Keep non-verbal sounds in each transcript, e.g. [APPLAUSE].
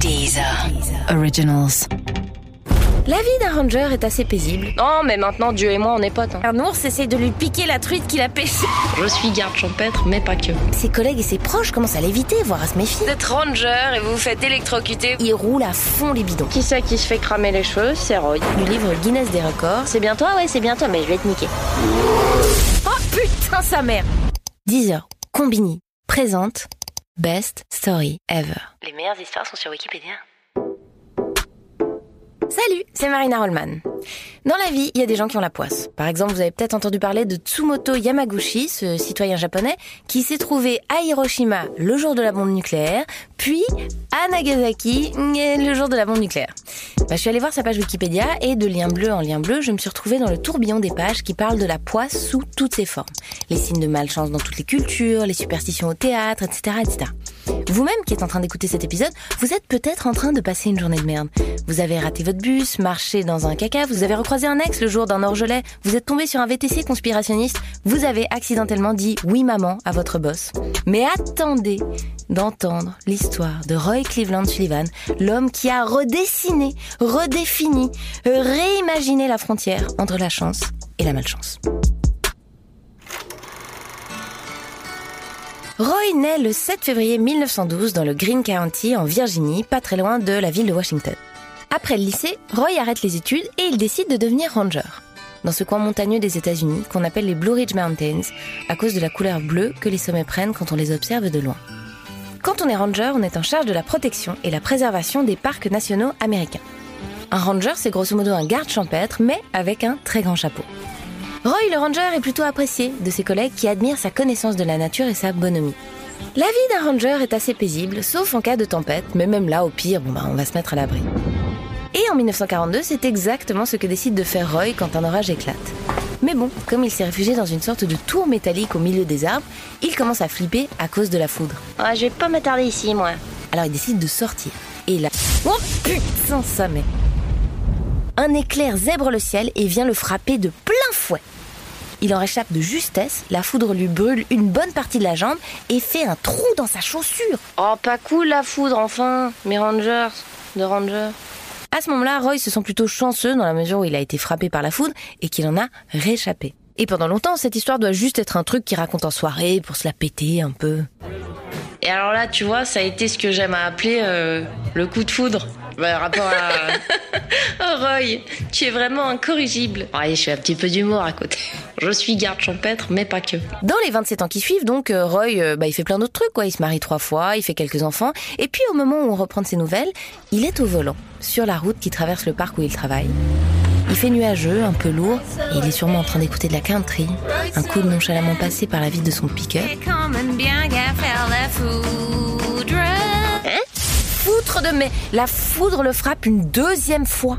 Deezer. Originals. La vie d'un ranger est assez paisible. Non, mais maintenant, Dieu et moi, on est potes. hein. Un ours essaie de lui piquer la truite qu'il a pêchée. Je suis garde champêtre, mais pas que. Ses collègues et ses proches commencent à l'éviter, voire à se méfier. Vous êtes ranger et vous vous faites électrocuter. Il roule à fond les bidons. Qui c'est qui se fait cramer les cheveux? C'est Roy. Du livre Guinness des records. C'est bien toi? Ouais, c'est bien toi, mais je vais te niquer. Oh putain, sa mère 10 heures. Combini présente Best Story Ever. Les meilleures histoires sont sur Wikipédia. Salut, c'est Marina Rollman. Dans la vie, il y a des gens qui ont la poisse. Par exemple, vous avez peut-être entendu parler de Tsumoto Yamaguchi, ce citoyen japonais, qui s'est trouvé à Hiroshima le jour de la bombe nucléaire, puis à Nagasaki le jour de la bombe nucléaire. Bah, je suis allée voir sa page Wikipédia et de lien bleu en lien bleu, je me suis retrouvée dans le tourbillon des pages qui parlent de la poisse sous toutes ses formes. Les signes de malchance dans toutes les cultures, les superstitions au théâtre, etc., etc. Vous-même qui êtes en train d'écouter cet épisode, vous êtes peut-être en train de passer une journée de merde. Vous avez raté votre bus, marché dans un caca, vous avez recroisé un ex le jour d'un orgelet, vous êtes tombé sur un VTC conspirationniste, vous avez accidentellement dit oui maman à votre boss. Mais attendez d'entendre l'histoire de Roy Cleveland Sullivan, l'homme qui a redessiné, redéfini, réimaginé la frontière entre la chance et la malchance. Roy naît le 7 février 1912 dans le Greene County en Virginie, pas très loin de la ville de Washington. Après le lycée, Roy arrête les études et il décide de devenir ranger. Dans ce coin montagneux des États-Unis qu'on appelle les Blue Ridge Mountains, à cause de la couleur bleue que les sommets prennent quand on les observe de loin. Quand on est ranger, on est en charge de la protection et la préservation des parcs nationaux américains. Un ranger, c'est grosso modo un garde champêtre, mais avec un très grand chapeau. Roy le ranger est plutôt apprécié de ses collègues qui admirent sa connaissance de la nature et sa bonhomie. La vie d'un ranger est assez paisible, sauf en cas de tempête, mais même là, au pire, bon bah, on va se mettre à l'abri. Et en 1942, c'est exactement ce que décide de faire Roy quand un orage éclate. Mais bon, comme il s'est réfugié dans une sorte de tour métallique au milieu des arbres, il commence à flipper à cause de la foudre. Ah, je vais pas m'attarder ici, moi. Alors il décide de sortir. Et là... Oh putain, ça met Un éclair zèbre le ciel et vient le frapper de. Il en réchappe de justesse, la foudre lui brûle une bonne partie de la jambe et fait un trou dans sa chaussure. Oh, pas cool la foudre, enfin. Mes rangers. De rangers. À ce moment-là, Roy se sent plutôt chanceux dans la mesure où il a été frappé par la foudre et qu'il en a réchappé. Et pendant longtemps, cette histoire doit juste être un truc qu'il raconte en soirée pour se la péter un peu. Et alors là, tu vois, ça a été ce que j'aime à appeler euh, le coup de foudre. Bah, rapport à. [LAUGHS] oh, Roy, tu es vraiment incorrigible. Ouais, je fais un petit peu d'humour à côté. Je suis garde champêtre, mais pas que. Dans les 27 ans qui suivent, donc, euh, Roy, euh, bah, il fait plein d'autres trucs, quoi. Il se marie trois fois, il fait quelques enfants. Et puis, au moment où on reprend de ses nouvelles, il est au volant, sur la route qui traverse le parc où il travaille. Il fait nuageux, un peu lourd, et il est sûrement en train d'écouter de la country. Un coup de nonchalamment passé par la vitre de son pick-up. De mais La foudre le frappe une deuxième fois.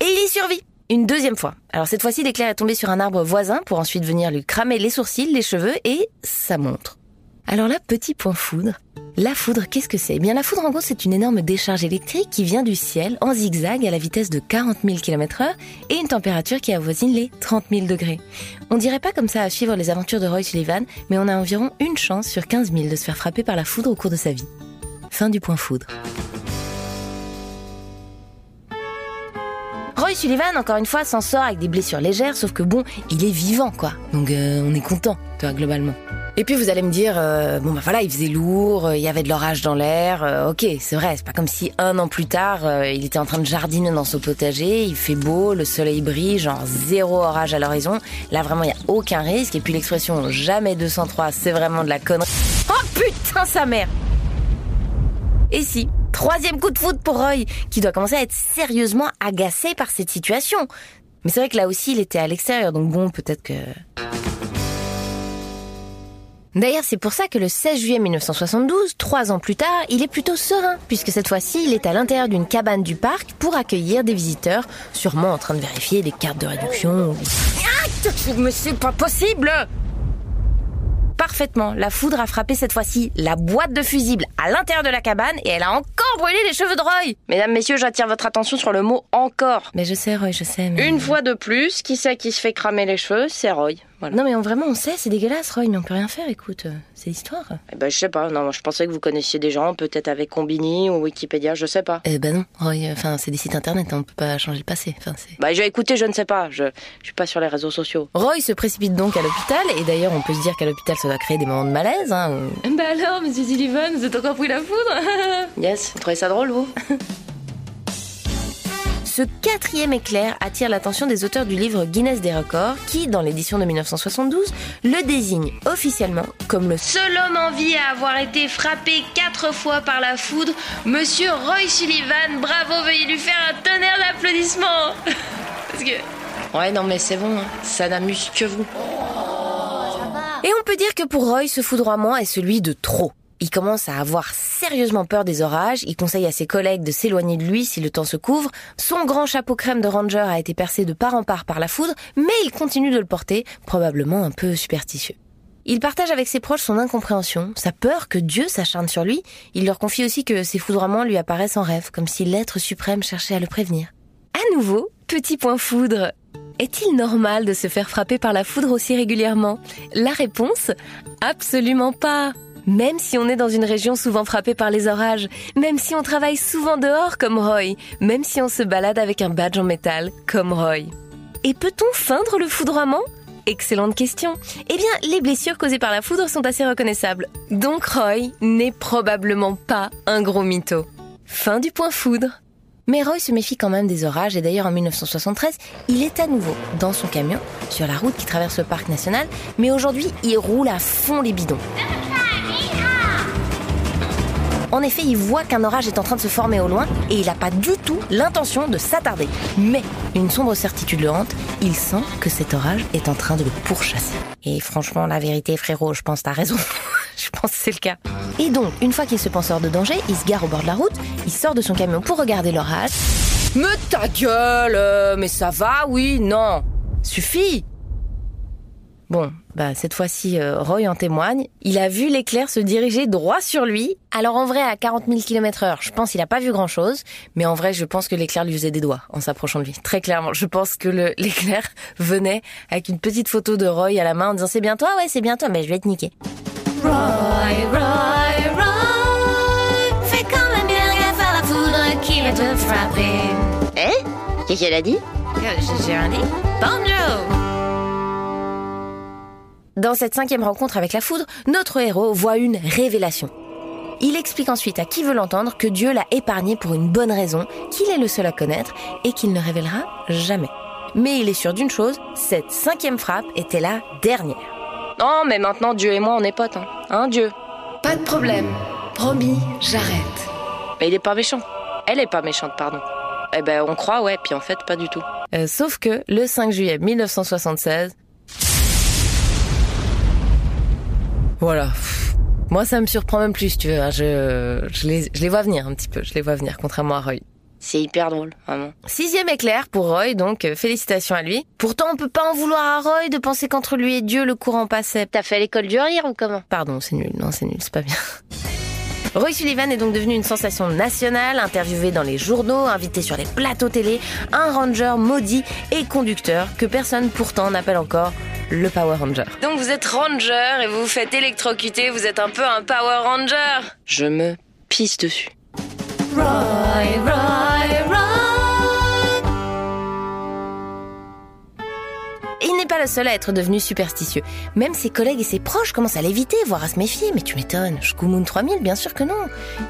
Et il y survit. Une deuxième fois. Alors cette fois-ci, l'éclair est tombé sur un arbre voisin pour ensuite venir lui cramer les sourcils, les cheveux et sa montre. Alors là, petit point foudre. La foudre, qu'est-ce que c'est? Eh bien, la foudre, en gros, c'est une énorme décharge électrique qui vient du ciel en zigzag à la vitesse de 40 000 km heure et une température qui avoisine les 30 000 degrés. On dirait pas comme ça à suivre les aventures de Roy Sullivan, mais on a environ une chance sur 15 000 de se faire frapper par la foudre au cours de sa vie. Fin du point foudre. Roy Sullivan, encore une fois, s'en sort avec des blessures légères, sauf que bon, il est vivant, quoi. Donc euh, on est content, tu vois, globalement. Et puis vous allez me dire, euh, bon bah voilà, il faisait lourd, euh, il y avait de l'orage dans l'air, euh, ok, c'est vrai, c'est pas comme si un an plus tard, il était en train de jardiner dans son potager, il fait beau, le soleil brille, genre zéro orage à l'horizon. Là vraiment, il y a aucun risque. Et puis l'expression jamais 203, c'est vraiment de la connerie. Oh putain, sa mère et si, troisième coup de foudre pour Roy, qui doit commencer à être sérieusement agacé par cette situation. Mais c'est vrai que là aussi, il était à l'extérieur, donc bon, peut-être que... D'ailleurs, c'est pour ça que le 16 juillet 1972, trois ans plus tard, il est plutôt serein, puisque cette fois-ci, il est à l'intérieur d'une cabane du parc pour accueillir des visiteurs, sûrement en train de vérifier des cartes de réduction. Mais c'est pas possible Parfaitement, la foudre a frappé cette fois-ci la boîte de fusibles à l'intérieur de la cabane et elle a encore brûlé les cheveux de Roy. Mesdames, messieurs, j'attire votre attention sur le mot encore. Mais je sais, Roy, je sais. Mais... Une fois de plus, qui c'est qui se fait cramer les cheveux? C'est Roy. Voilà. Non mais on- vraiment on sait, c'est dégueulasse Roy, mais on peut rien faire, écoute, c'est l'histoire. Eh ben, je sais pas. Non, je pensais que vous connaissiez des gens, peut-être avec Combini ou Wikipédia, je sais pas. Eh ben non, Roy, euh, enfin c'est des sites internet, on peut pas changer le passé. Enfin, c'est... Bah, je vais écouter, je ne sais pas. Je, je suis pas sur les réseaux sociaux. Roy se précipite donc à l'hôpital, et d'ailleurs on peut se dire qu'à l'hôpital ça doit créer des moments de malaise. Hein. Bah alors, monsieur Sullivan, vous êtes encore pris la foudre Yes, vous trouvez ça drôle, vous? [LAUGHS] Ce quatrième éclair attire l'attention des auteurs du livre Guinness des records, qui, dans l'édition de 1972, le désigne officiellement comme le Seul homme en vie à avoir été frappé quatre fois par la foudre, Monsieur Roy Sullivan. Bravo, veuillez lui faire un tonnerre d'applaudissements. [LAUGHS] Parce que. Ouais, non, mais c'est bon, hein. ça n'amuse que vous. Et on peut dire que pour Roy, ce foudroiement est celui de trop. Il commence à avoir sérieusement peur des orages, il conseille à ses collègues de s'éloigner de lui si le temps se couvre, son grand chapeau crème de ranger a été percé de part en part par la foudre, mais il continue de le porter, probablement un peu superstitieux. Il partage avec ses proches son incompréhension, sa peur que Dieu s'acharne sur lui, il leur confie aussi que ses foudroiements lui apparaissent en rêve, comme si l'être suprême cherchait à le prévenir. À nouveau, petit point foudre. Est-il normal de se faire frapper par la foudre aussi régulièrement? La réponse? Absolument pas. Même si on est dans une région souvent frappée par les orages, même si on travaille souvent dehors comme Roy, même si on se balade avec un badge en métal comme Roy. Et peut-on feindre le foudroiement? Excellente question. Eh bien, les blessures causées par la foudre sont assez reconnaissables. Donc Roy n'est probablement pas un gros mytho. Fin du point foudre. Mais Roy se méfie quand même des orages et d'ailleurs en 1973, il est à nouveau dans son camion sur la route qui traverse le parc national, mais aujourd'hui il roule à fond les bidons. En effet, il voit qu'un orage est en train de se former au loin et il n'a pas du tout l'intention de s'attarder. Mais une sombre certitude le hante, il sent que cet orage est en train de le pourchasser. Et franchement, la vérité, frérot, je pense t'as raison. [LAUGHS] je pense que c'est le cas. Et donc, une fois qu'il se pense hors de danger, il se gare au bord de la route, il sort de son camion pour regarder l'orage. Mais ta gueule euh, Mais ça va, oui, non Suffit Bon, bah cette fois-ci, euh, Roy en témoigne. Il a vu l'éclair se diriger droit sur lui. Alors en vrai, à 40 000 km heure, je pense qu'il a pas vu grand-chose. Mais en vrai, je pense que l'éclair lui faisait des doigts en s'approchant de lui. Très clairement, je pense que [LAUGHS] l'éclair venait avec une petite photo de Roy à la main en disant « C'est bien toi Ouais, c'est bien toi, mais je vais te niquer. » Roy, Roy, Roy, fais quand même bien gaffe à la foudre qui va te frapper. Eh Qu'est-ce qu'elle a dit? J'ai rien dit. Banjo Dans cette cinquième rencontre avec la foudre, notre héros voit une révélation. Il explique ensuite à qui veut l'entendre que Dieu l'a épargné pour une bonne raison, qu'il est le seul à connaître et qu'il ne révélera jamais. Mais il est sûr d'une chose, cette cinquième frappe était la dernière. Non, mais maintenant, Dieu et moi, on est potes, hein. Hein, Dieu? Pas de problème. Promis, j'arrête. Mais il est pas méchant. Elle est pas méchante, pardon. Eh ben, on croit, ouais, puis en fait, pas du tout. Euh, sauf que le 5 juillet 1976... Voilà. Moi, ça me surprend même plus, si tu veux. hein. Je, je, les, je les vois venir un petit peu. Je les vois venir, contrairement à Roy. C'est hyper drôle, vraiment. Sixième éclair pour Roy, donc euh, félicitations à lui. Pourtant, on peut pas en vouloir à Roy de penser qu'entre lui et Dieu, le courant passait. T'as fait l'école du rire ou comment? Pardon, c'est nul. Non, c'est nul, c'est pas bien. Roy Sullivan est donc devenu une sensation nationale, interviewé dans les journaux, invité sur les plateaux télé, un ranger maudit et conducteur que personne pourtant n'appelle encore le Power Ranger. Donc vous êtes ranger et vous vous faites électrocuter, vous êtes un peu un power ranger. Je me pisse dessus. Roy, Roy, Roy. Il n'est pas le seul à être devenu superstitieux. Même ses collègues et ses proches commencent à l'éviter, voire à se méfier. Mais tu m'étonnes, Shkumun 3000, bien sûr que non.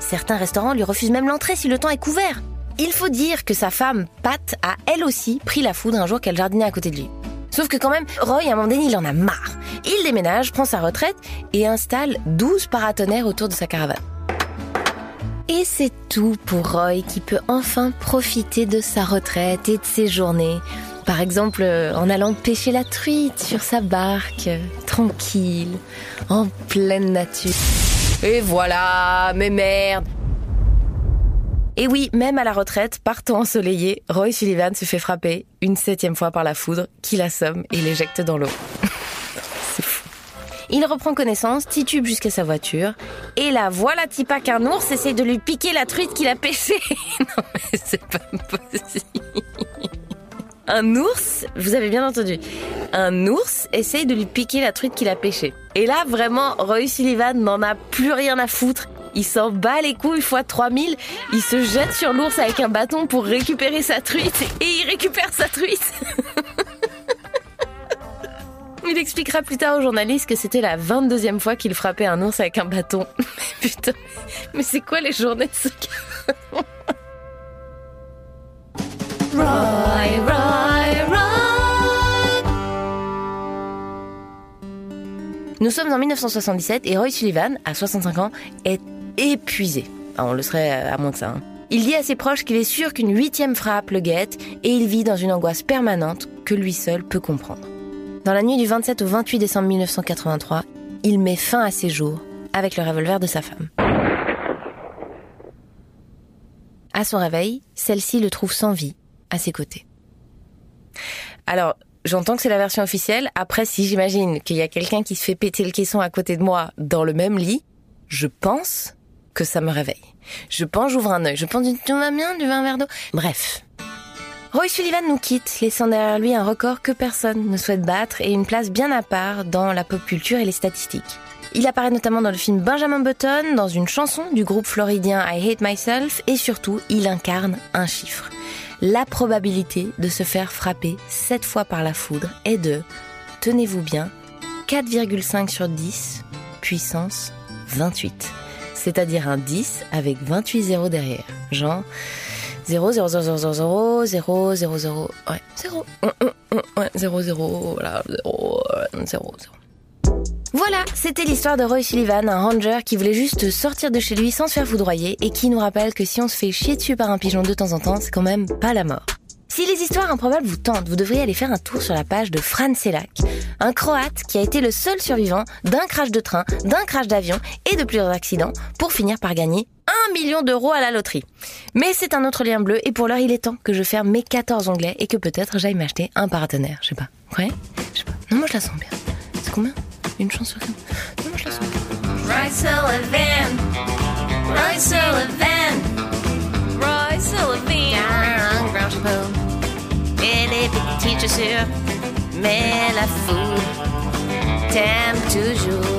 Certains restaurants lui refusent même l'entrée si le temps est couvert. Il faut dire que sa femme, Pat, a elle aussi pris la foudre un jour qu'elle jardinait à côté de lui. Sauf que quand même, Roy, à un moment donné, il en a marre. Il déménage, prend sa retraite et installe 12 paratonnerres autour de sa caravane. Et c'est tout pour Roy qui peut enfin profiter de sa retraite et de ses journées. Par exemple, euh, en allant pêcher la truite sur sa barque, tranquille, en pleine nature. Et voilà, mais merde Et oui, même à la retraite, partant ensoleillé, Roy Sullivan se fait frapper une septième fois par la foudre, qui l'assomme et l'éjecte dans l'eau. [LAUGHS] C'est fou. Il reprend connaissance, titube jusqu'à sa voiture, et là, voilà Tipa qu'un ours essaie de lui piquer la truite qu'il a pêchée. [LAUGHS] non mais c'est pas possible. Un ours, vous avez bien entendu, un ours essaye de lui piquer la truite qu'il a pêchée. Et là, vraiment, Roy Sullivan n'en a plus rien à foutre. Il s'en bat les couilles fois 3000, il se jette sur l'ours avec un bâton pour récupérer sa truite et il récupère sa truite. [LAUGHS] Il expliquera plus tard aux journalistes que c'était la 22e fois qu'il frappait un ours avec un bâton. [LAUGHS] Mais putain, mais c'est quoi les journées de ce gars? Roy, Roy, Roy. Nous sommes en 1977 et Roy Sullivan, à 65 ans, est épuisé. On le serait à moins de ça. Hein. Il dit à ses proches qu'il est sûr qu'une huitième frappe le guette et il vit dans une angoisse permanente que lui seul peut comprendre. Dans la nuit du 27 au 28 décembre 1983, il met fin à ses jours avec le revolver de sa femme. À son réveil, celle-ci le trouve sans vie, à ses côtés. Alors, j'entends que c'est la version officielle. Après, si j'imagine qu'il y a quelqu'un qui se fait péter le caisson à côté de moi dans le même lit, je pense que ça me réveille. Je pense, j'ouvre un œil. Je pense, tu vas bien, tu veux un verre d'eau? Bref, Roy Sullivan nous quitte, laissant derrière lui un record que personne ne souhaite battre et une place bien à part dans la pop culture et les statistiques. Il apparaît notamment dans le film Benjamin Button, dans une chanson du groupe floridien I Hate Myself et surtout, il incarne un chiffre. La probabilité de se faire frapper 7 fois par la foudre est de, tenez-vous bien, 4,5 sur 10 puissance 28. C'est-à-dire un 10 avec 28 zéros derrière. Genre, 0, 0, 0, 0, 0, 0, 0, 0, ouais, 0, 0, 0, voilà, 0, 0, 0. Voilà, c'était l'histoire de Roy Sullivan, un ranger qui voulait juste sortir de chez lui sans se faire foudroyer et qui nous rappelle que si on se fait chier dessus par un pigeon de temps en temps, c'est quand même pas la mort. Si les histoires improbables vous tentent, vous devriez aller faire un tour sur la page de Fran Selak, un Croate qui a été le seul survivant d'un crash de train, d'un crash d'avion et de plusieurs accidents pour finir par gagner un million d'euros à la loterie. Mais c'est un autre lien bleu et pour l'heure il est temps que je ferme mes 14 onglets et que peut-être j'aille m'acheter un paratonnerre. Je sais pas. Ouais Je sais pas. Non, moi je la sens bien. C'est combien? Une chance sur Non, moi je la sens bien. Sullivan. Sullivan. Sullivan. Mais la foule t'aime toujours.